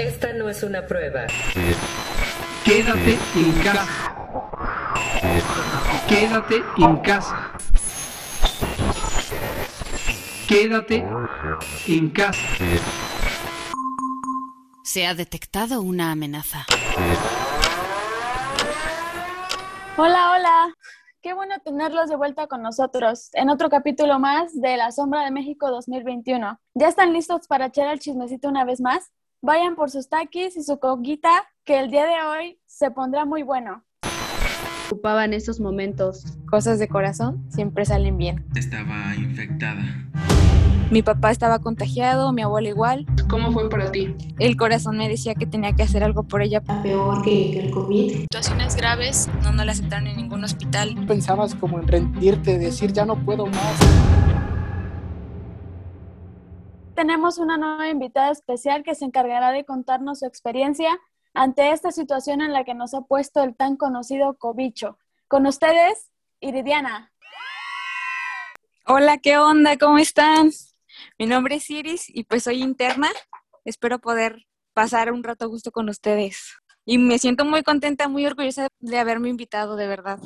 Esta no es una prueba. Quédate en casa. Quédate en casa. Quédate en casa. Se ha detectado una amenaza. Hola, hola. Qué bueno tenerlos de vuelta con nosotros en otro capítulo más de La Sombra de México 2021. ¿Ya están listos para echar el chismecito una vez más? Vayan por sus taquis y su coquita, que el día de hoy se pondrá muy bueno. Ocupaba en esos momentos. Cosas de corazón siempre salen bien. Estaba infectada. Mi papá estaba contagiado, mi abuela igual. ¿Cómo fue para ti? El corazón me decía que tenía que hacer algo por ella. Peor que, el COVID. Situaciones graves, no, no la aceptaron en ningún hospital. Pensabas como en rendirte, decir ya no puedo más. Tenemos una nueva invitada especial que se encargará de contarnos su experiencia ante esta situación en la que nos ha puesto el tan conocido cobicho. Con ustedes, Iridiana. Hola, ¿qué onda? ¿Cómo están? Mi nombre es Iris y pues soy interna. Espero poder pasar un rato gusto con ustedes. Y me siento muy contenta, muy orgullosa de haberme invitado, de verdad.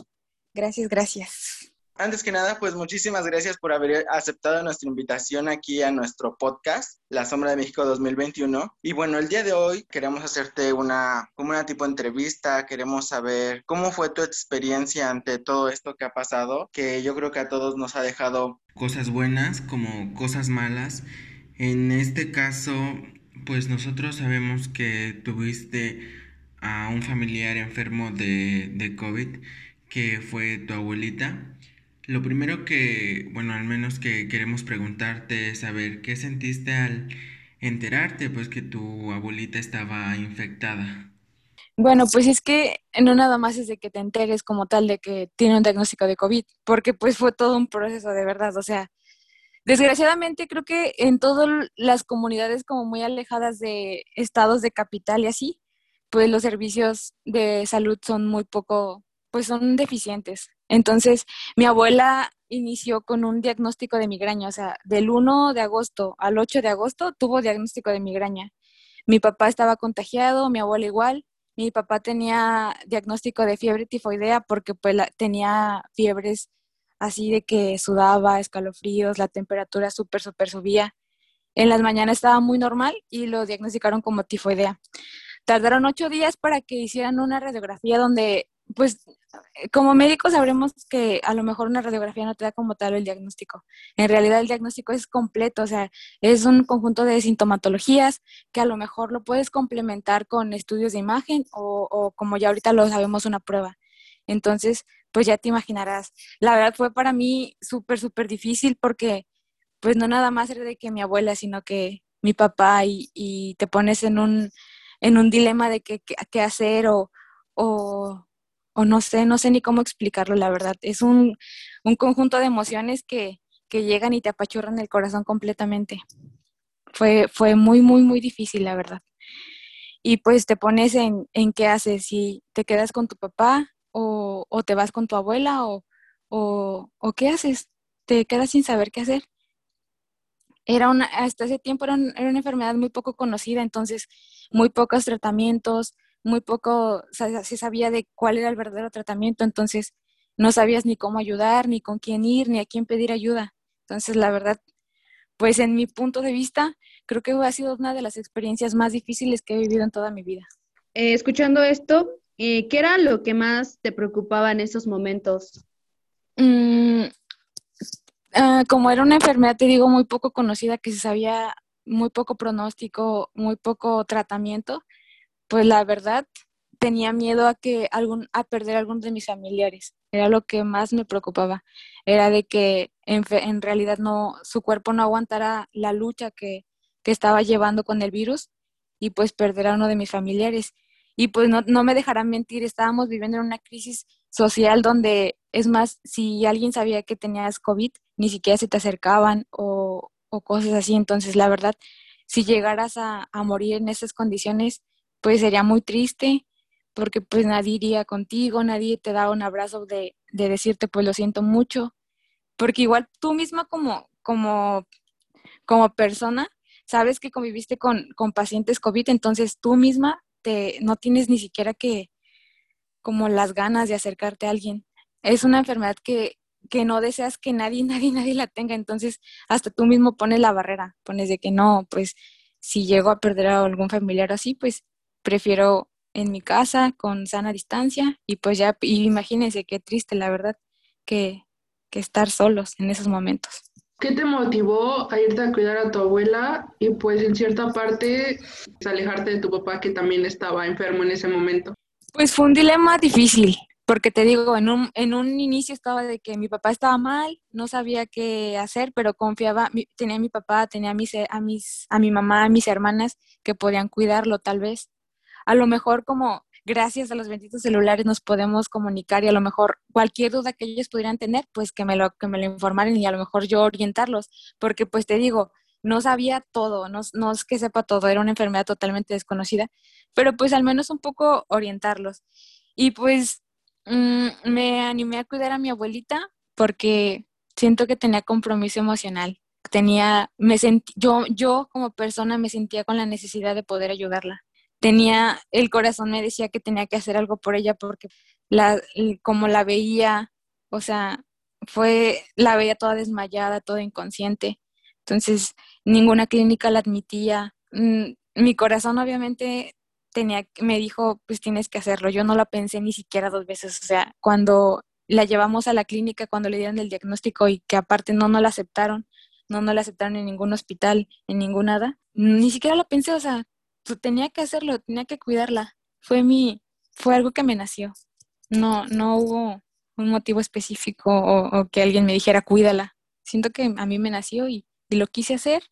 Gracias, gracias. Antes que nada, pues muchísimas gracias por haber aceptado nuestra invitación aquí a nuestro podcast, La Sombra de México 2021. Y bueno, el día de hoy queremos hacerte una, como una tipo de entrevista, queremos saber cómo fue tu experiencia ante todo esto que ha pasado, que yo creo que a todos nos ha dejado cosas buenas como cosas malas. En este caso, pues nosotros sabemos que tuviste a un familiar enfermo de, de COVID, que fue tu abuelita. Lo primero que, bueno, al menos que queremos preguntarte es saber qué sentiste al enterarte, pues que tu abuelita estaba infectada. Bueno, pues es que no nada más es de que te enteres como tal de que tiene un diagnóstico de COVID, porque pues fue todo un proceso de verdad, o sea, desgraciadamente creo que en todas las comunidades como muy alejadas de estados de capital y así, pues los servicios de salud son muy poco, pues son deficientes. Entonces, mi abuela inició con un diagnóstico de migraña, o sea, del 1 de agosto al 8 de agosto tuvo diagnóstico de migraña. Mi papá estaba contagiado, mi abuela igual. Mi papá tenía diagnóstico de fiebre tifoidea porque pues tenía fiebres así de que sudaba, escalofríos, la temperatura súper, súper subía. En las mañanas estaba muy normal y lo diagnosticaron como tifoidea. Tardaron ocho días para que hicieran una radiografía donde pues como médicos sabremos que a lo mejor una radiografía no te da como tal el diagnóstico. En realidad el diagnóstico es completo, o sea, es un conjunto de sintomatologías que a lo mejor lo puedes complementar con estudios de imagen o, como ya ahorita lo sabemos, una prueba. Entonces, pues ya te imaginarás. La verdad fue para mí súper, súper difícil porque pues no nada más era de que mi abuela, sino que mi papá y, y te pones en un, en un dilema de qué, qué hacer o, o o no sé, no sé ni cómo explicarlo, la verdad. Es un, un conjunto de emociones que, que, llegan y te apachurran el corazón completamente. Fue, fue muy, muy, muy difícil, la verdad. Y pues te pones en, en qué haces, si te quedas con tu papá o, o te vas con tu abuela o, o, qué haces, te quedas sin saber qué hacer. Era una, hasta ese tiempo era, era una enfermedad muy poco conocida, entonces muy pocos tratamientos, muy poco se sabía de cuál era el verdadero tratamiento, entonces no sabías ni cómo ayudar, ni con quién ir, ni a quién pedir ayuda. Entonces, la verdad, pues en mi punto de vista, creo que ha sido una de las experiencias más difíciles que he vivido en toda mi vida. Eh, escuchando esto, eh, ¿qué era lo que más te preocupaba en esos momentos? Mm, uh, como era una enfermedad, te digo, muy poco conocida, que se sabía muy poco pronóstico, muy poco tratamiento, pues la verdad tenía miedo a que algún a perder a alguno de mis familiares. Era lo que más me preocupaba. Era de que en, en realidad no su cuerpo no aguantara la lucha que, que, estaba llevando con el virus y pues perder a uno de mis familiares. Y pues no, no me dejarán mentir, estábamos viviendo en una crisis social donde, es más, si alguien sabía que tenías COVID, ni siquiera se te acercaban o, o cosas así. Entonces, la verdad, si llegaras a, a morir en esas condiciones, pues sería muy triste porque pues nadie iría contigo, nadie te da un abrazo de, de decirte pues lo siento mucho, porque igual tú misma como, como, como persona sabes que conviviste con, con pacientes COVID, entonces tú misma te, no tienes ni siquiera que, como las ganas de acercarte a alguien. Es una enfermedad que, que no deseas que nadie, nadie, nadie la tenga, entonces hasta tú mismo pones la barrera, pones de que no, pues si llego a perder a algún familiar así, pues prefiero en mi casa con sana distancia y pues ya, y imagínense qué triste, la verdad, que, que estar solos en esos momentos. ¿Qué te motivó a irte a cuidar a tu abuela y pues en cierta parte alejarte de tu papá que también estaba enfermo en ese momento? Pues fue un dilema difícil, porque te digo, en un, en un inicio estaba de que mi papá estaba mal, no sabía qué hacer, pero confiaba, tenía a mi papá, tenía a, mis, a, mis, a mi mamá, a mis hermanas que podían cuidarlo tal vez a lo mejor como gracias a los benditos celulares nos podemos comunicar y a lo mejor cualquier duda que ellos pudieran tener, pues que me lo, que me lo informaran y a lo mejor yo orientarlos, porque pues te digo, no sabía todo, no, no es que sepa todo, era una enfermedad totalmente desconocida, pero pues al menos un poco orientarlos. Y pues mm, me animé a cuidar a mi abuelita porque siento que tenía compromiso emocional. Tenía, me sentí, yo, yo como persona me sentía con la necesidad de poder ayudarla tenía, el corazón me decía que tenía que hacer algo por ella porque la, como la veía, o sea, fue, la veía toda desmayada, toda inconsciente. Entonces, ninguna clínica la admitía. Mm, mi corazón obviamente tenía, me dijo, pues tienes que hacerlo. Yo no la pensé ni siquiera dos veces. O sea, cuando la llevamos a la clínica, cuando le dieron el diagnóstico y que aparte no no la aceptaron, no no la aceptaron en ningún hospital, en ningún nada, ni siquiera la pensé, o sea, tenía que hacerlo, tenía que cuidarla. Fue mi, fue algo que me nació. No, no hubo un motivo específico o, que alguien me dijera cuídala. Siento que a mí me nació y, lo quise hacer.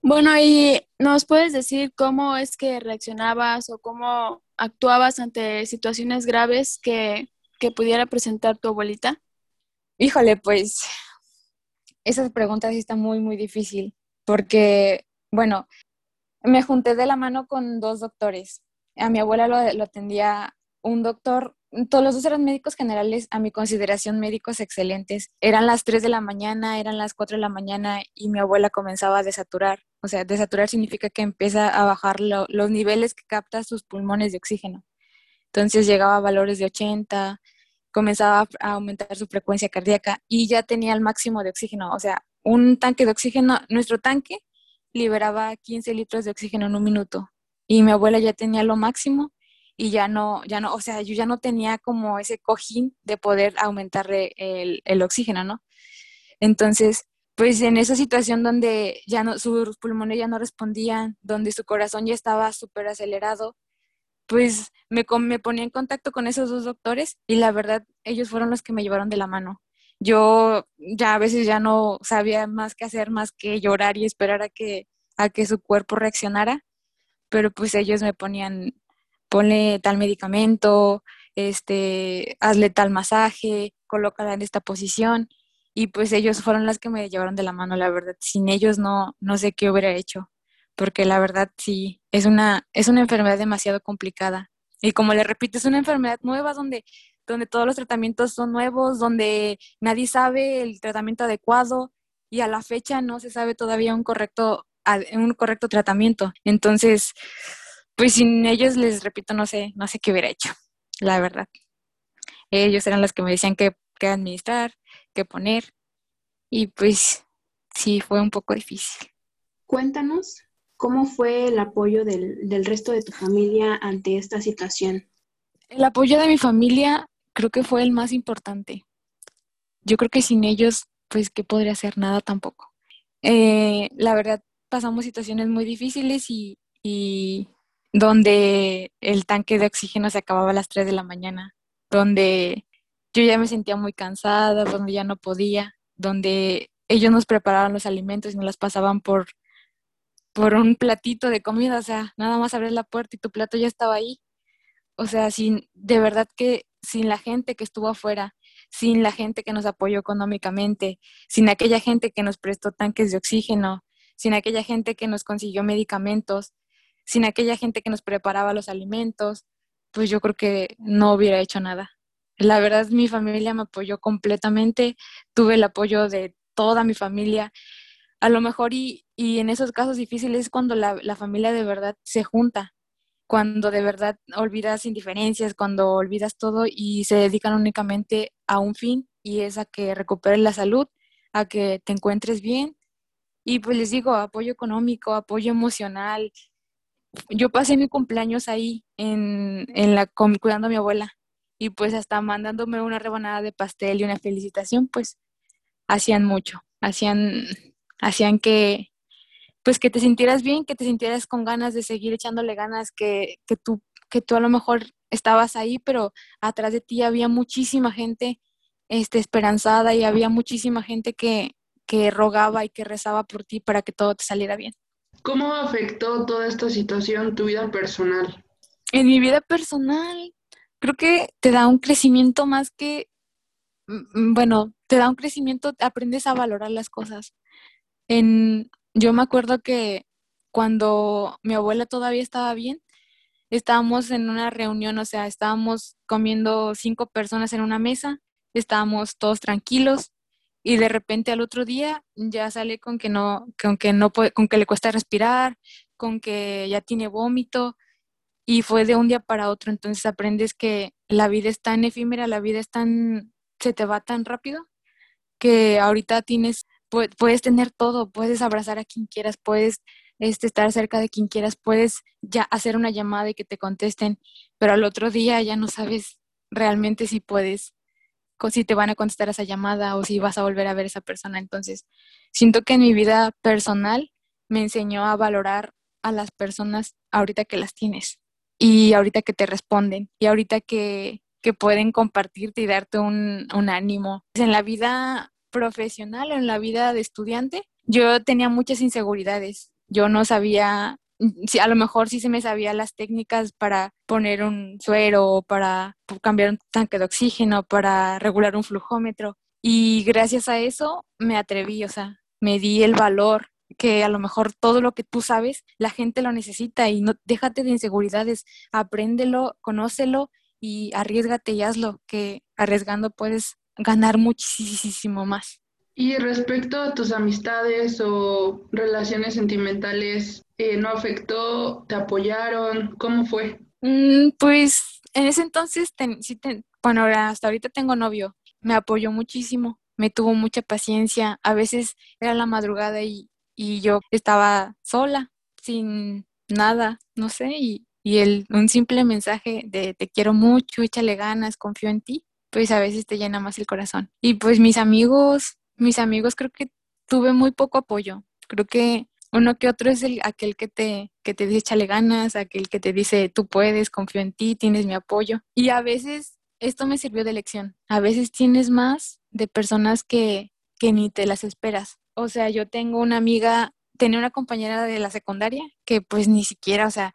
Bueno, ¿y nos puedes decir cómo es que reaccionabas o cómo actuabas ante situaciones graves que, que pudiera presentar tu abuelita? Híjole, pues esa pregunta sí está muy, muy difícil, porque, bueno, me junté de la mano con dos doctores. A mi abuela lo, atendía un doctor, todos los dos eran médicos generales, a mi consideración médicos excelentes. Eran las 3 de la mañana, eran las 4 de la mañana y mi abuela comenzaba a desaturar. O sea, desaturar significa que empieza a bajar los niveles que capta sus pulmones de oxígeno. Entonces llegaba a valores de 80, comenzaba a aumentar su frecuencia cardíaca y ya tenía el máximo de oxígeno. O sea, un tanque de oxígeno, nuestro tanque liberaba 15 litros de oxígeno en un minuto y mi abuela ya tenía lo máximo y ya no, ya no, o sea, yo ya no tenía como ese cojín de poder aumentarle el, el oxígeno, ¿no? Entonces, pues en esa situación donde ya no, sus pulmones ya no respondían, donde su corazón ya estaba súper acelerado, pues me, me ponía en contacto con esos dos doctores y la verdad ellos fueron los que me llevaron de la mano yo ya a veces ya no sabía más que hacer más que llorar y esperar a que, a que su cuerpo reaccionara, pero pues ellos me ponían, ponle tal medicamento, este, hazle tal masaje, colócala en esta posición, y pues ellos fueron las que me llevaron de la mano, la verdad. Sin ellos no, no sé qué hubiera hecho, porque la verdad sí, es una, es una enfermedad demasiado complicada. Y como le repito, es una enfermedad nueva donde donde todos los tratamientos son nuevos, donde nadie sabe el tratamiento adecuado y a la fecha no se sabe todavía un correcto, un correcto tratamiento. Entonces, pues sin ellos, les repito, no sé, no sé qué hubiera hecho, la verdad. Ellos eran los que me decían qué, qué administrar, qué poner, y pues sí, fue un poco difícil. Cuéntanos cómo fue el apoyo del, del resto de tu familia ante esta situación. El apoyo de mi familia creo que fue el más importante. Yo creo que sin ellos, pues, ¿qué podría hacer? Nada tampoco. Eh, la verdad, pasamos situaciones muy difíciles y, y donde el tanque de oxígeno se acababa a las 3 de la mañana, donde yo ya me sentía muy cansada, donde ya no podía, donde ellos nos preparaban los alimentos y nos las pasaban por, por un platito de comida, o sea, nada más abres la puerta y tu plato ya estaba ahí. O sea, sin, de verdad que sin la gente que estuvo afuera, sin la gente que nos apoyó económicamente, sin aquella gente que nos prestó tanques de oxígeno, sin aquella gente que nos consiguió medicamentos, sin aquella gente que nos preparaba los alimentos, pues yo creo que no hubiera hecho nada. La verdad, mi familia me apoyó completamente, tuve el apoyo de toda mi familia. a lo mejor y, y en esos casos difíciles es cuando la, la familia de verdad se junta, cuando de verdad olvidas indiferencias, cuando olvidas todo y se dedican únicamente a un fin y es a que recuperes la salud, a que te encuentres bien. Y pues les digo, apoyo económico, apoyo emocional. Yo pasé mi cumpleaños ahí en, en la, cuidando a mi abuela y pues hasta mandándome una rebanada de pastel y una felicitación, pues hacían mucho, hacían, hacían que, pues que te sintieras bien, que te sintieras con ganas de seguir echándole ganas, que, que tú, que tú a lo mejor estabas ahí, pero atrás de ti había muchísima gente este, esperanzada y había muchísima gente que, que rogaba y que rezaba por ti para que todo te saliera bien. ¿Cómo afectó toda esta situación tu vida personal? En mi vida personal, creo que te da un crecimiento más que, mm, bueno, te da un crecimiento, aprendes a valorar las cosas. En, yo me acuerdo que cuando mi abuela todavía estaba bien, estábamos en una reunión, o sea, estábamos comiendo cinco personas en una mesa, estábamos todos tranquilos y de repente al otro día ya sale con que no, con que no puede, con que le cuesta respirar, con que ya tiene vómito y fue de un día para otro, entonces aprendes que la vida es tan efímera, la vida es tan, se te va tan rápido que ahorita tienes, puedes tener todo, puedes abrazar a quien quieras, puedes este, estar cerca de quien quieras, puedes ya hacer una llamada y que te contesten, pero al otro día ya no sabes realmente si puedes, si te van a contestar esa llamada o si vas a volver a ver a esa persona. Entonces, siento que en mi vida personal me enseñó a valorar a las personas ahorita que las tienes y ahorita que te responden y ahorita que, que pueden compartirte y darte un, un ánimo. En la vida profesional o en la vida de estudiante, yo tenía muchas inseguridades. Yo no sabía, a lo mejor sí se me sabía las técnicas para poner un suero para cambiar un tanque de oxígeno, para regular un flujómetro. Y gracias a eso me atreví, o sea, me di el valor que a lo mejor todo lo que tú sabes, la gente lo necesita y no déjate de inseguridades, apréndelo, conócelo y arriesgate y hazlo, que arriesgando puedes ganar muchísimo más. Y respecto a tus amistades o relaciones sentimentales, eh, ¿no afectó? ¿Te apoyaron? ¿Cómo fue? Mm, pues en ese entonces, ten- sí ten- bueno, hasta ahorita tengo novio, me apoyó muchísimo, me tuvo mucha paciencia, a veces era la madrugada y, y yo estaba sola, sin nada, no sé, y, y el, un simple mensaje de te quiero mucho, échale ganas, confío en ti, pues a veces te llena más el corazón. Y pues mis amigos, mis amigos creo que tuve muy poco apoyo, creo que uno que otro es el, aquel que te, que te dice échale ganas, aquel que te dice tú puedes, confío en ti, tienes mi apoyo. Y a veces esto me sirvió de lección. A veces tienes más de personas que, que ni te las esperas. O sea, yo tengo una amiga, tenía una compañera de la secundaria que pues ni siquiera, o sea,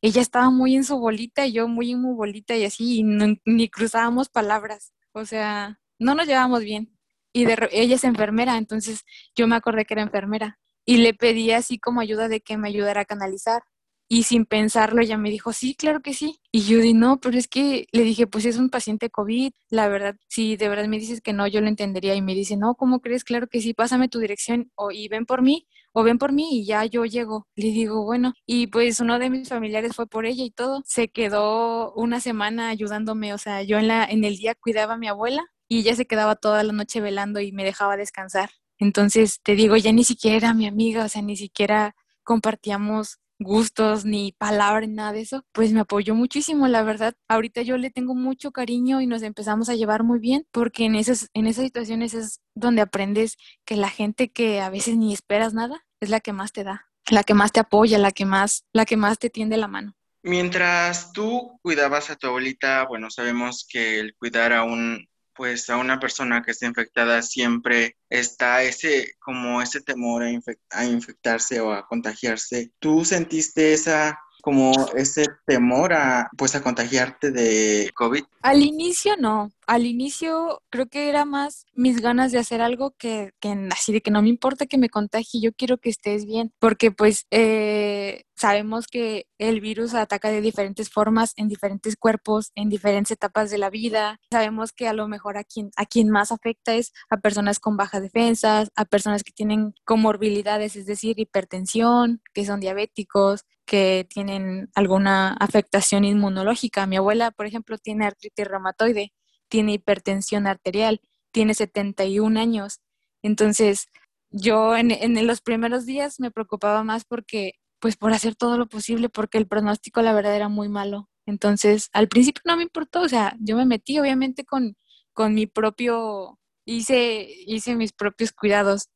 ella estaba muy en su bolita y yo muy en mi bolita y así, y ni cruzábamos palabras. O sea, no nos llevábamos bien. Y de, ella es enfermera, entonces yo me acordé que era enfermera y le pedí así como ayuda de que me ayudara a canalizar. Y sin pensarlo, ella me dijo, sí, claro que sí. Y yo di, no, pero es que le dije, pues es un paciente COVID. La verdad, si de verdad me dices que no, yo lo entendería. Y me dice, no, ¿cómo crees? Claro que sí, pásame tu dirección o, y ven por mí, o ven por mí y ya yo llego. Le digo, bueno. Y pues uno de mis familiares fue por ella y todo. Se quedó una semana ayudándome. O sea, yo en, la, en el día cuidaba a mi abuela y ella se quedaba toda la noche velando y me dejaba descansar. Entonces, te digo, ya ni siquiera era mi amiga, o sea, ni siquiera compartíamos gustos ni palabras, nada de eso, pues me apoyó muchísimo, la verdad. Ahorita yo le tengo mucho cariño y nos empezamos a llevar muy bien, porque en esas, en esas situaciones es donde aprendes que la gente que a veces ni esperas nada es la que más te da, la que más te apoya, la que más, la que más te tiende la mano. Mientras tú cuidabas a tu abuelita, bueno, sabemos que el cuidar a un, pues a una persona que está infectada siempre está ese, como ese temor a, infec- a infectarse o a contagiarse. ¿Tú sentiste esa como ese temor a, pues, a contagiarte de COVID? Al inicio no, al inicio creo que era más mis ganas de hacer algo que, que así de que no me importa que me contagie, yo quiero que estés bien, porque pues eh, sabemos que el virus ataca de diferentes formas en diferentes cuerpos, en diferentes etapas de la vida. Sabemos que a lo mejor a quien, a quien más afecta es a personas con bajas defensas, a personas que tienen comorbilidades, es decir, hipertensión, que son diabéticos, que tienen alguna afectación inmunológica. Mi abuela, por ejemplo, tiene artritis reumatoide tiene hipertensión arterial, tiene 71 años. Entonces, yo en, los primeros días me preocupaba más porque, pues por hacer todo lo posible, porque el pronóstico la verdad era muy malo. Entonces, al principio no me importó, o sea, yo me metí obviamente con, con mi propio, hice, hice mis propios cuidados.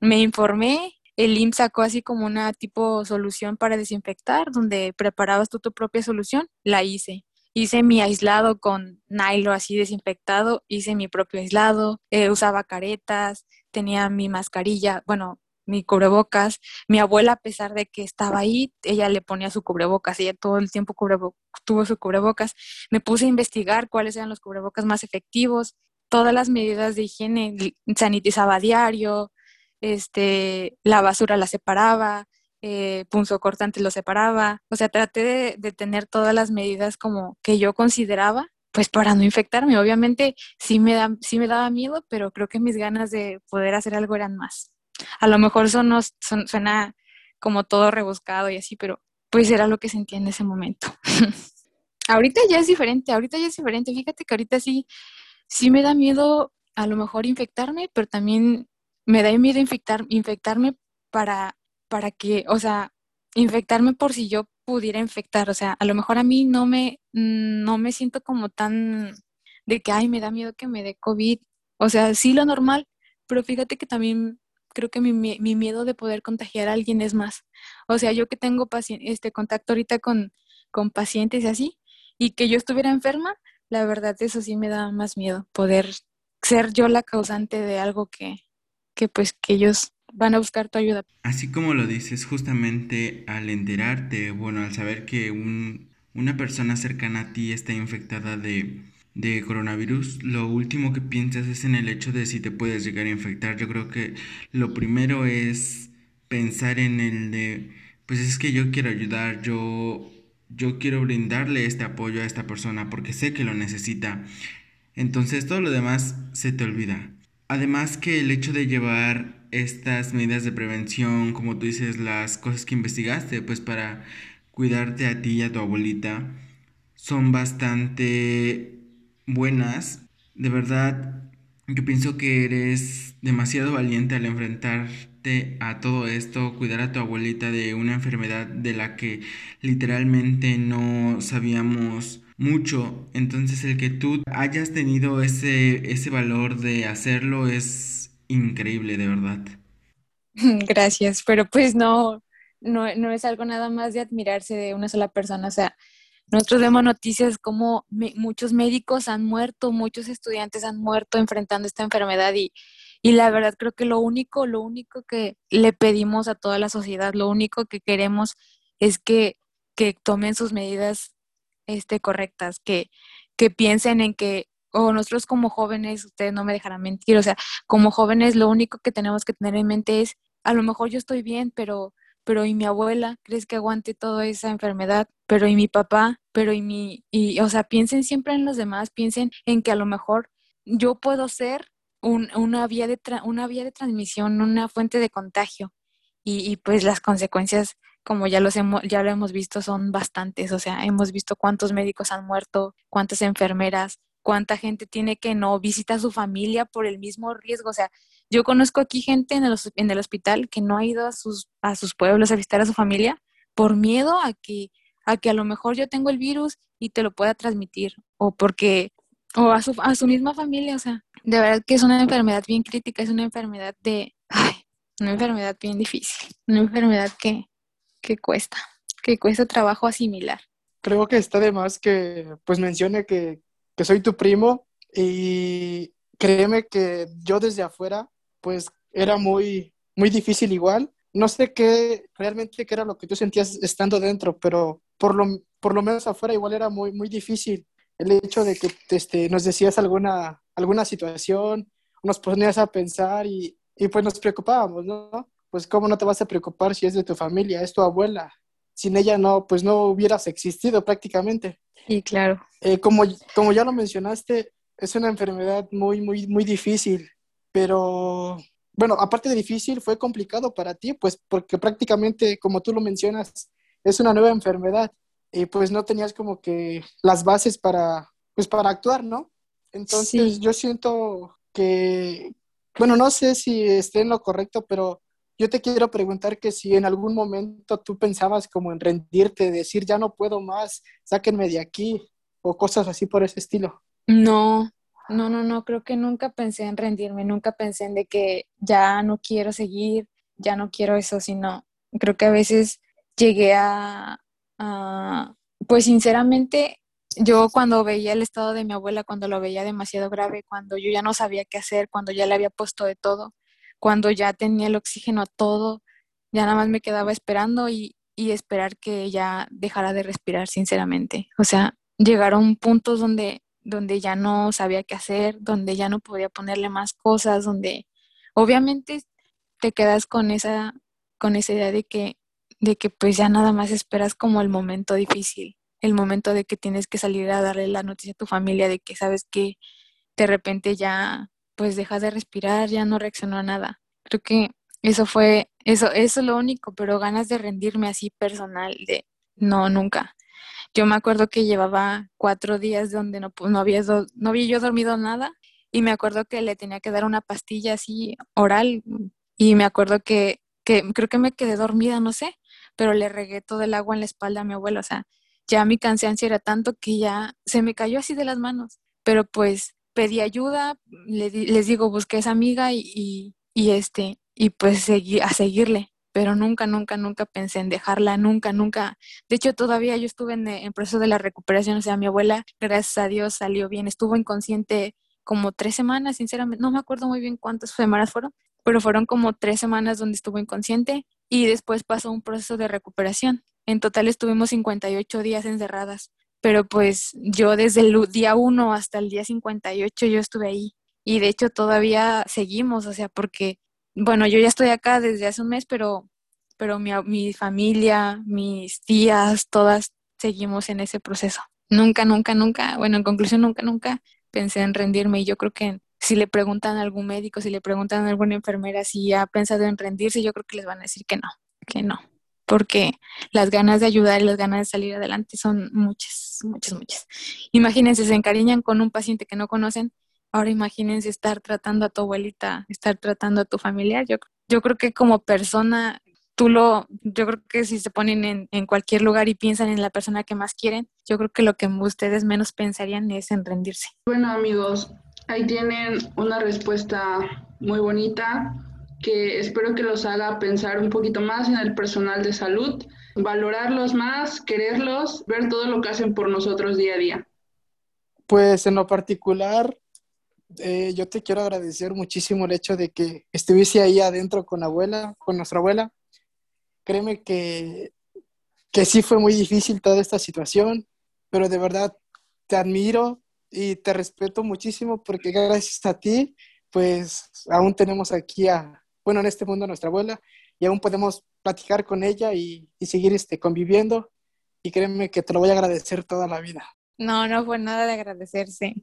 Me informé, el IMSS sacó así como una tipo solución para desinfectar, donde preparabas tú tu propia solución, la hice hice mi aislado con nylon así desinfectado, hice mi propio aislado, eh, usaba caretas, tenía mi mascarilla, bueno, mi cubrebocas. Mi abuela, a pesar de que estaba ahí, ella le ponía su cubrebocas, ella todo el tiempo tuvo su cubrebocas. Me puse a investigar cuáles eran los cubrebocas más efectivos, todas las medidas de higiene, sanitizaba diario, este, la basura la separaba, eh, cortante lo separaba, o sea, traté de, tener todas las medidas como que yo consideraba, pues para no infectarme. Obviamente sí me, da, sí me daba miedo, pero creo que mis ganas de poder hacer algo eran más. A lo mejor eso no, suena como todo rebuscado y así, pero pues era lo que sentía en ese momento. ahorita ya es diferente, ahorita ya es diferente. Fíjate que ahorita sí, sí me da miedo a lo mejor infectarme, pero también me da miedo infectar, infectarme para para que, o sea, infectarme por si yo pudiera infectar, o sea, a lo mejor a mí no me, no me siento como tan de que, ay, me da miedo que me dé COVID, o sea, sí lo normal, pero fíjate que también creo que mi, mi miedo de poder contagiar a alguien es más, o sea, yo que tengo este contacto ahorita con, con pacientes y así, y que yo estuviera enferma, la verdad eso sí me da más miedo, poder ser yo la causante de algo que, que pues que ellos van a buscar tu ayuda. Así como lo dices, justamente al enterarte, bueno, al saber que una persona cercana a ti está infectada de, de coronavirus, lo último que piensas es en el hecho de si te puedes llegar a infectar. Yo creo que lo primero es pensar en el de, pues es que yo quiero ayudar, yo, yo quiero brindarle este apoyo a esta persona porque sé que lo necesita. Entonces todo lo demás se te olvida. Además que el hecho de llevar estas medidas de prevención, como tú dices, las cosas que investigaste, pues para cuidarte a ti y a tu abuelita, son bastante buenas. De verdad, yo pienso que eres demasiado valiente al enfrentarte a todo esto, cuidar a tu abuelita de una enfermedad de la que literalmente no sabíamos mucho. Entonces el que tú hayas tenido ese, ese valor de hacerlo es increíble, de verdad. Gracias, pero pues no, no, no es algo nada más de admirarse de una sola persona. O sea, nosotros vemos noticias como muchos médicos han muerto, muchos estudiantes han muerto enfrentando esta enfermedad y, y la verdad creo que lo único, lo único que le pedimos a toda la sociedad, lo único que queremos es que, que tomen sus medidas este, correctas, que, que piensen en que o nosotros como jóvenes, ustedes no me dejarán mentir, o sea, como jóvenes lo único que tenemos que tener en mente es, a lo mejor yo estoy bien, pero, pero ¿y mi abuela? ¿Crees que aguante toda esa enfermedad? Pero ¿y mi papá? Pero ¿y mi? Y, o sea, piensen siempre en los demás, piensen en que a lo mejor yo puedo ser una, vía de una vía de transmisión, una fuente de contagio. Y, y pues las consecuencias como ya, los hemos, ya lo hemos visto, son bastantes. O sea, hemos visto cuántos médicos han muerto, cuántas enfermeras, cuánta gente tiene que no visita a su familia por el mismo riesgo. O sea, yo conozco aquí gente en el, en el hospital que no ha ido a sus, a sus pueblos a visitar a su familia por miedo a que, a que a lo mejor yo tengo el virus y te lo pueda transmitir o porque o a su, a su misma familia, o sea, de verdad que es una enfermedad bien crítica, es una enfermedad de, una enfermedad bien difícil, una enfermedad que, que cuesta, que cuesta trabajo asimilar. Creo que está de más que pues mencione que, que soy tu primo y créeme que yo desde afuera, pues era muy, muy difícil igual. No sé qué realmente qué era lo que tú sentías estando dentro, pero por lo, por lo menos afuera igual era muy, muy difícil el hecho de que este, nos decías alguna, alguna situación, nos ponías a pensar y, y pues nos preocupábamos, ¿no? Pues cómo no te vas a preocupar si es de tu familia, es tu abuela. Sin ella no, pues no hubieras existido prácticamente. Y claro. Eh, como, como ya lo mencionaste, es una enfermedad muy, muy, muy difícil, pero bueno, aparte de difícil, fue complicado para ti, pues porque prácticamente, como tú lo mencionas, es una nueva enfermedad y pues no tenías como que las bases para, pues para actuar, ¿no? Entonces yo siento que, bueno, no sé si esté en lo correcto, pero yo te quiero preguntar que si en algún momento tú pensabas como en rendirte, decir ya no puedo más, sáquenme de aquí o cosas así por ese estilo. No, no, no, no, creo que nunca pensé en rendirme, nunca pensé en de que ya no quiero seguir, ya no quiero eso, sino creo que a veces llegué a, pues sinceramente, yo cuando veía el estado de mi abuela, cuando lo veía demasiado grave, cuando yo ya no sabía qué hacer, cuando ya le había puesto de todo, cuando ya tenía el oxígeno a todo, ya nada más me quedaba esperando y, y esperar que ella dejara de respirar, sinceramente. O sea, llegaron puntos donde, donde ya no sabía qué hacer, donde ya no podía ponerle más cosas, donde obviamente te quedas con esa, con esa idea de que de que pues ya nada más esperas como el momento difícil, el momento de que tienes que salir a darle la noticia a tu familia de que sabes que de repente ya pues dejas de respirar, ya no reaccionó a nada. Creo que eso fue, eso, eso es lo único, pero ganas de rendirme así personal, de no, nunca. Yo me acuerdo que llevaba cuatro días donde no, no, había, no había yo dormido nada y me acuerdo que le tenía que dar una pastilla así oral y me acuerdo que, que creo que me quedé dormida, no sé, pero le regué todo el agua en la espalda a mi abuelo, o sea, ya mi cansancio era tanto que ya se me cayó así de las manos, pero pues pedí ayuda, les digo, busqué a esa amiga y, y, este, y pues seguí a seguirle, pero nunca, nunca, nunca pensé en dejarla, nunca, nunca. De hecho, todavía yo estuve en, en proceso de la recuperación, o sea, mi abuela, gracias a Dios, salió bien, estuvo inconsciente como tres semanas, sinceramente, no me acuerdo muy bien cuántas semanas fueron, pero fueron como tres semanas donde estuvo inconsciente y después pasó un proceso de recuperación. En total estuvimos 58 días encerradas, pero pues yo desde el día 1 hasta el día 58 yo estuve ahí y de hecho todavía seguimos, o sea, porque, bueno, yo ya estoy acá desde hace un mes, pero, pero mi, mi familia, mis tías, todas seguimos en ese proceso. Nunca, nunca, nunca, bueno, en conclusión, nunca, nunca pensé en rendirme y yo creo que si le preguntan a algún médico, si le preguntan a alguna enfermera si ha pensado en rendirse, yo creo que les van a decir que no, que no, porque las ganas de ayudar y las ganas de salir adelante son muchas, muchas, muchas. Imagínense, se encariñan con un paciente que no conocen, ahora imagínense estar tratando a tu abuelita, estar tratando a tu familiar. Yo, yo creo que como persona, tú lo, yo creo que si se ponen en, en cualquier lugar y piensan en la persona que más quieren, yo creo que lo que ustedes menos pensarían es en rendirse. Bueno amigos, Ahí tienen una respuesta muy bonita que espero que los haga pensar un poquito más en el personal de salud, valorarlos más, quererlos, ver todo lo que hacen por nosotros día a día. Pues en lo particular, eh, yo te quiero agradecer muchísimo el hecho de que estuviese ahí adentro con abuela, con nuestra abuela. Créeme que, que sí fue muy difícil toda esta situación, pero de verdad te admiro, y te respeto muchísimo porque gracias a ti, pues aún tenemos aquí a, bueno, en este mundo nuestra abuela y aún podemos platicar con ella y, seguir este, conviviendo y créeme que te lo voy a agradecer toda la vida. No, no fue nada de agradecerse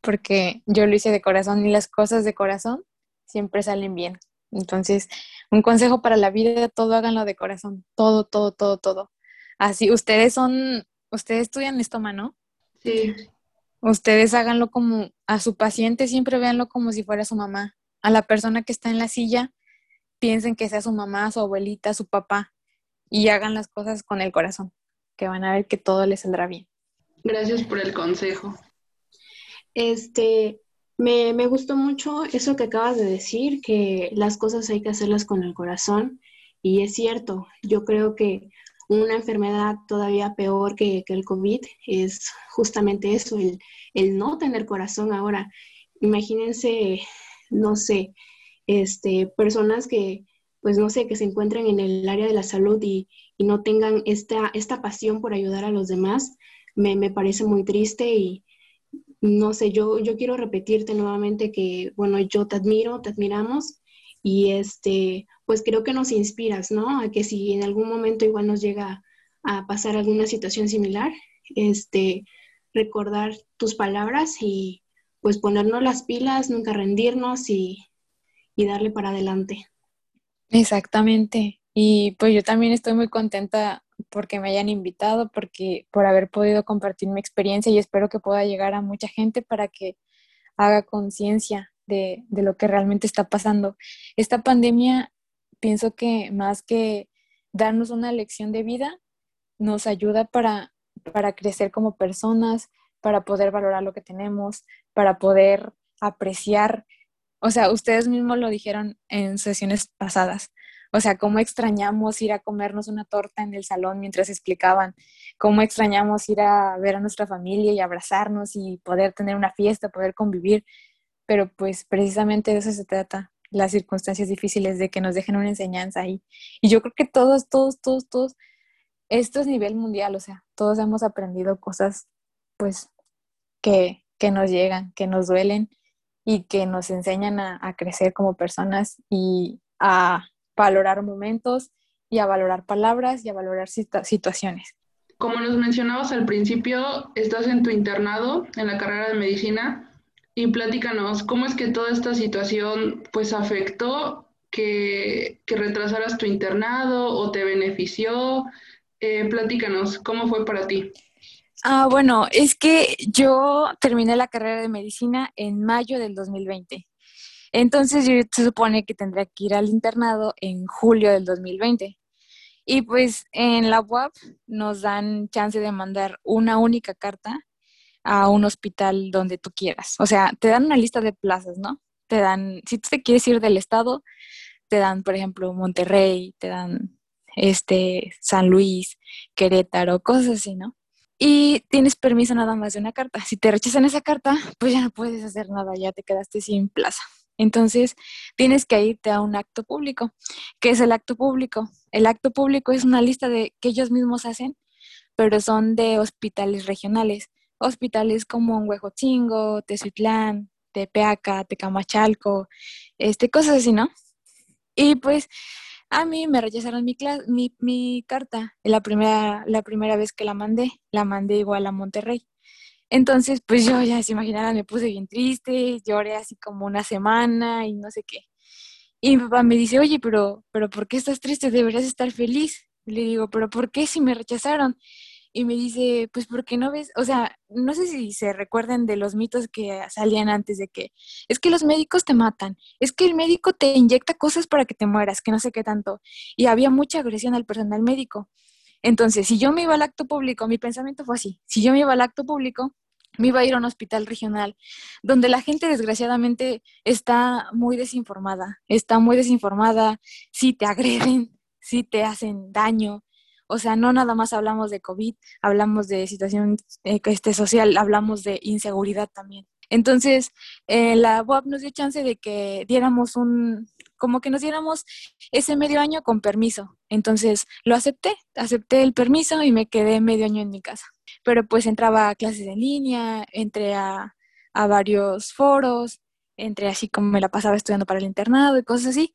porque yo lo hice de corazón y las cosas de corazón siempre salen bien. Entonces, un consejo para la vida, todo háganlo de corazón, todo, todo, todo, todo. Así, ustedes son, ustedes estudian estoma, ¿no? Sí. Ustedes háganlo como a su paciente, siempre véanlo como si fuera su mamá. A la persona que está en la silla, piensen que sea su mamá, su abuelita, su papá y hagan las cosas con el corazón, que van a ver que todo les saldrá bien. Gracias por el consejo. Este, me, me, gustó mucho eso que acabas de decir, que las cosas hay que hacerlas con el corazón. Y es cierto, yo creo que una enfermedad todavía peor que, el COVID es justamente eso, el, no tener corazón ahora. Imagínense, no sé, este, personas que pues no sé, que se encuentren en el área de la salud y, no tengan esta, esta pasión por ayudar a los demás, me, me parece muy triste y no sé, yo, yo quiero repetirte nuevamente que, bueno, yo te admiro, te admiramos y este, pues creo que nos inspiras, ¿no? A que si en algún momento igual nos llega a pasar alguna situación similar, este, recordar tus palabras y pues ponernos las pilas, nunca rendirnos y, y darle para adelante. Exactamente. Y pues yo también estoy muy contenta porque me hayan invitado, porque por haber podido compartir mi experiencia y espero que pueda llegar a mucha gente para que haga conciencia de, de, lo que realmente está pasando. Esta pandemia, pienso que más que darnos una lección de vida, nos ayuda para, para crecer como personas, para poder valorar lo que tenemos, para poder apreciar. O sea, ustedes mismos lo dijeron en sesiones pasadas. O sea, cómo extrañamos ir a comernos una torta en el salón mientras explicaban, cómo extrañamos ir a ver a nuestra familia y abrazarnos y poder tener una fiesta, poder convivir. Pero pues precisamente de eso se trata, las circunstancias difíciles de que nos dejen una enseñanza ahí. Y yo creo que todos, todos, todos, todos, esto es nivel mundial, o sea, todos hemos aprendido cosas pues que, que nos llegan, que nos duelen y que nos enseñan a, a crecer como personas y a valorar momentos y a valorar palabras y a valorar situaciones. Como nos mencionabas al principio, estás en tu internado en la carrera de medicina y platícanos cómo es que toda esta situación pues afectó que, que retrasaras tu internado o te benefició. Eh, ¿cómo fue para ti? Ah, bueno, es que yo terminé la carrera de medicina en mayo del 2020. Entonces yo se supone que tendría que ir al internado en julio del 2020. Y pues en la UAP nos dan chance de mandar una única carta a un hospital donde tú quieras. O sea, te dan una lista de plazas, ¿no? Te dan, si tú te quieres ir del estado, te dan, por ejemplo, Monterrey, te dan este San Luis, Querétaro, cosas así, ¿no? Y tienes permiso nada más de una carta. Si te rechazan esa carta, pues ya no puedes hacer nada, ya te quedaste sin plaza. Entonces, tienes que irte a un acto público. ¿Qué es el acto público? El acto público es una lista de que ellos mismos hacen, pero son de hospitales regionales. Hospitales como Huejotzingo, Tezuitlán, Tepeaca, Tecamachalco, este, cosas así, ¿no? Y pues a mí me rechazaron mi, mi, mi carta la primera, la primera vez que la mandé. La mandé igual a Monterrey. Entonces, pues yo ya se imaginarán, me puse bien triste, lloré así como una semana y no sé qué. Y mi papá me dice, oye, pero, pero ¿por qué estás triste? Deberías estar feliz. le digo, pero ¿por qué si me rechazaron? Y me dice, pues porque no ves, o sea, no sé si se recuerden de los mitos que salían antes de que es que los médicos te matan, es que el médico te inyecta cosas para que te mueras, que no sé qué tanto. Y había mucha agresión al personal médico. Entonces, si yo me iba al acto público, mi pensamiento fue así, si yo me iba al acto público, me iba a ir a un hospital regional, donde la gente desgraciadamente está muy desinformada, está muy desinformada, si te agreden, si te hacen daño. O sea, no nada más hablamos de COVID, hablamos de situación eh, este, social, hablamos de inseguridad también. Entonces, eh, la UAP nos dio chance de que diéramos un, como que nos diéramos ese medio año con permiso. Entonces, lo acepté, acepté el permiso y me quedé medio año en mi casa. Pero pues entraba a clases en línea, entré a, varios foros, entré así como me la pasaba estudiando para el internado y cosas así.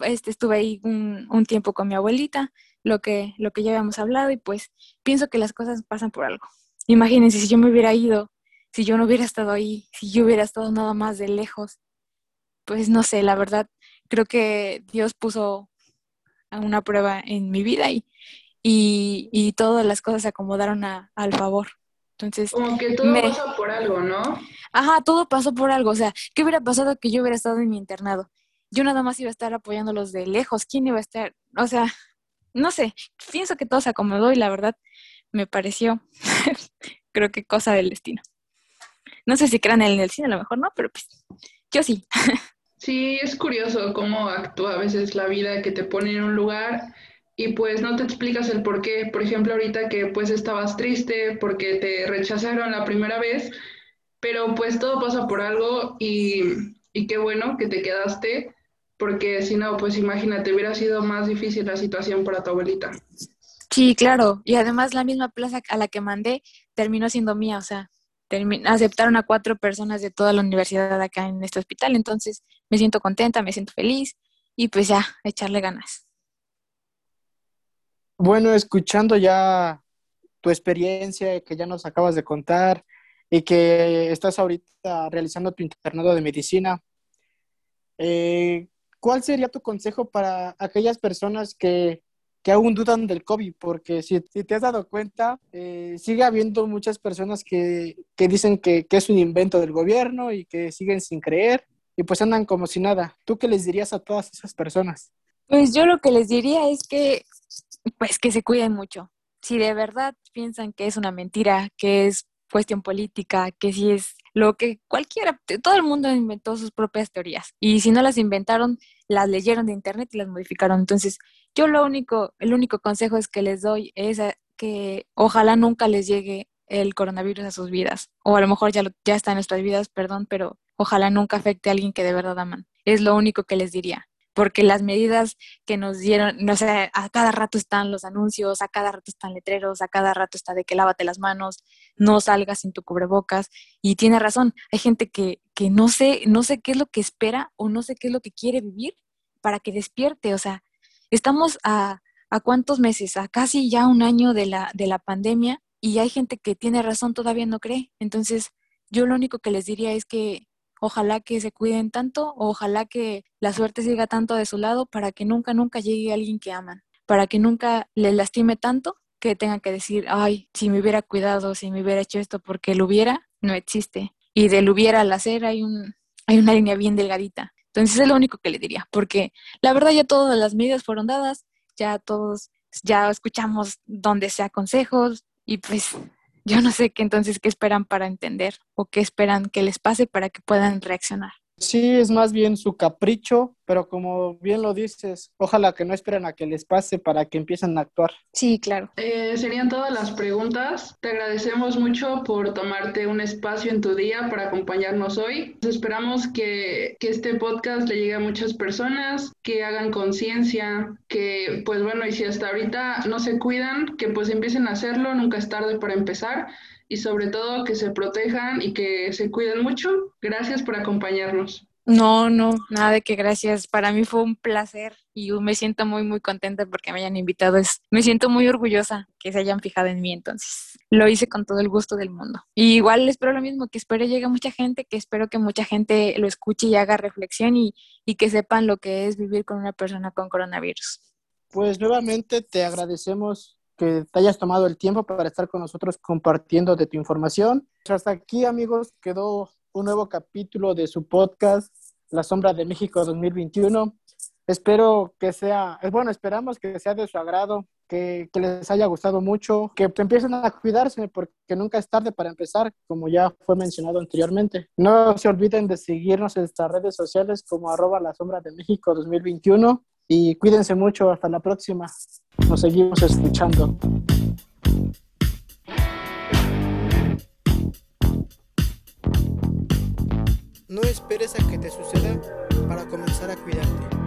Este, estuve ahí un, un tiempo con mi abuelita, lo que, lo que ya habíamos hablado, y pues pienso que las cosas pasan por algo. Imagínense si yo me hubiera ido si yo no hubiera estado ahí, si yo hubiera estado nada más de lejos, pues no sé, la verdad, creo que Dios puso una prueba en mi vida y, y, todas las cosas se acomodaron al favor. Entonces, como que todo pasó por algo, ¿no? Ajá, todo pasó por algo. O sea, ¿qué hubiera pasado que yo hubiera estado en mi internado? Yo nada más iba a estar apoyándolos de lejos. ¿Quién iba a estar? O sea, no sé. Pienso que todo se acomodó y la verdad me pareció, creo que cosa del destino. No sé si crean en el cine, a lo mejor no, pero pues yo sí. Sí, es curioso cómo actúa a veces la vida que te pone en un lugar y pues no te explicas el por qué. Por ejemplo, ahorita que pues estabas triste porque te rechazaron la primera vez, pero pues todo pasa por algo y, y qué bueno que te quedaste porque si no, pues imagínate, hubiera sido más difícil la situación para tu abuelita. Sí, claro. Y además la misma plaza a la que mandé terminó siendo mía, o sea, aceptaron a cuatro personas de toda la universidad acá en este hospital, entonces me siento contenta, me siento feliz y pues ya, echarle ganas. Bueno, escuchando ya tu experiencia que ya nos acabas de contar y que estás ahorita realizando tu internado de medicina, eh, ¿cuál sería tu consejo para aquellas personas que, aún dudan del COVID? Porque si, te has dado cuenta, eh, sigue habiendo muchas personas que, dicen que, que, es un invento del gobierno y que siguen sin creer y pues andan como si nada. ¿Tú qué les dirías a todas esas personas? Pues yo lo que les diría es que, pues que se cuiden mucho. Si de verdad piensan que es una mentira, que es cuestión política, que si es lo que cualquiera, todo el mundo inventó sus propias teorías. Y si no las inventaron, las leyeron de internet y las modificaron. Entonces, yo lo único, el único consejo es que les doy es que ojalá nunca les llegue el coronavirus a sus vidas. O a lo mejor ya, ya está en nuestras vidas, perdón, pero ojalá nunca afecte a alguien que de verdad aman. Es lo único que les diría porque las medidas que nos dieron, no sé, a cada rato están los anuncios, a cada rato están letreros, a cada rato está de que lávate las manos, no salgas sin tu cubrebocas, y tiene razón, hay gente que, que no sé, no sé qué es lo que espera o no sé qué es lo que quiere vivir para que despierte, o sea, estamos a, a cuántos meses, a casi ya un año de la, de la pandemia, y hay gente que tiene razón, todavía no cree, entonces yo lo único que les diría es que Ojalá que se cuiden tanto, ojalá que la suerte siga tanto de su lado para que nunca, nunca llegue alguien que aman, para que nunca les lastime tanto que tengan que decir, ay, si me hubiera cuidado, si me hubiera hecho esto, porque lo hubiera, no existe. Y del hubiera al hacer hay, un, hay una línea bien delgadita. Entonces es lo único que le diría, porque la verdad ya todas las medidas fueron dadas, ya todos, ya escuchamos donde sea consejos y pues yo no sé qué entonces qué esperan para entender o qué esperan que les pase para que puedan reaccionar. Sí, es más bien su capricho, pero como bien lo dices, ojalá que no esperen a que les pase para que empiecen a actuar. Sí, claro. Eh, serían todas las preguntas. Te agradecemos mucho por tomarte un espacio en tu día para acompañarnos hoy. Esperamos que, que este podcast le llegue a muchas personas, que hagan conciencia, que pues bueno, y si hasta ahorita no se cuidan, que pues empiecen a hacerlo, nunca es tarde para empezar y sobre todo que se protejan y que se cuiden mucho. Gracias por acompañarnos. No, no, nada de que gracias. Para mí fue un placer y me siento muy, muy contenta porque me hayan invitado. Es, me siento muy orgullosa que se hayan fijado en mí, entonces lo hice con todo el gusto del mundo. Y igual espero lo mismo, que espero llegue mucha gente, que espero que mucha gente lo escuche y haga reflexión y, y que sepan lo que es vivir con una persona con coronavirus. Pues nuevamente te agradecemos que te hayas tomado el tiempo para estar con nosotros compartiendo de tu información. Hasta aquí, amigos, quedó un nuevo capítulo de su podcast, La Sombra de México 2021. Espero que sea, bueno, esperamos que sea de su agrado, que, que, les haya gustado mucho, que empiecen a cuidarse porque nunca es tarde para empezar, como ya fue mencionado anteriormente. No se olviden de seguirnos en nuestras redes sociales como arroba la sombra de México 2021 y cuídense mucho. Hasta la próxima. Nos seguimos escuchando. No esperes a que te suceda para comenzar a cuidarte.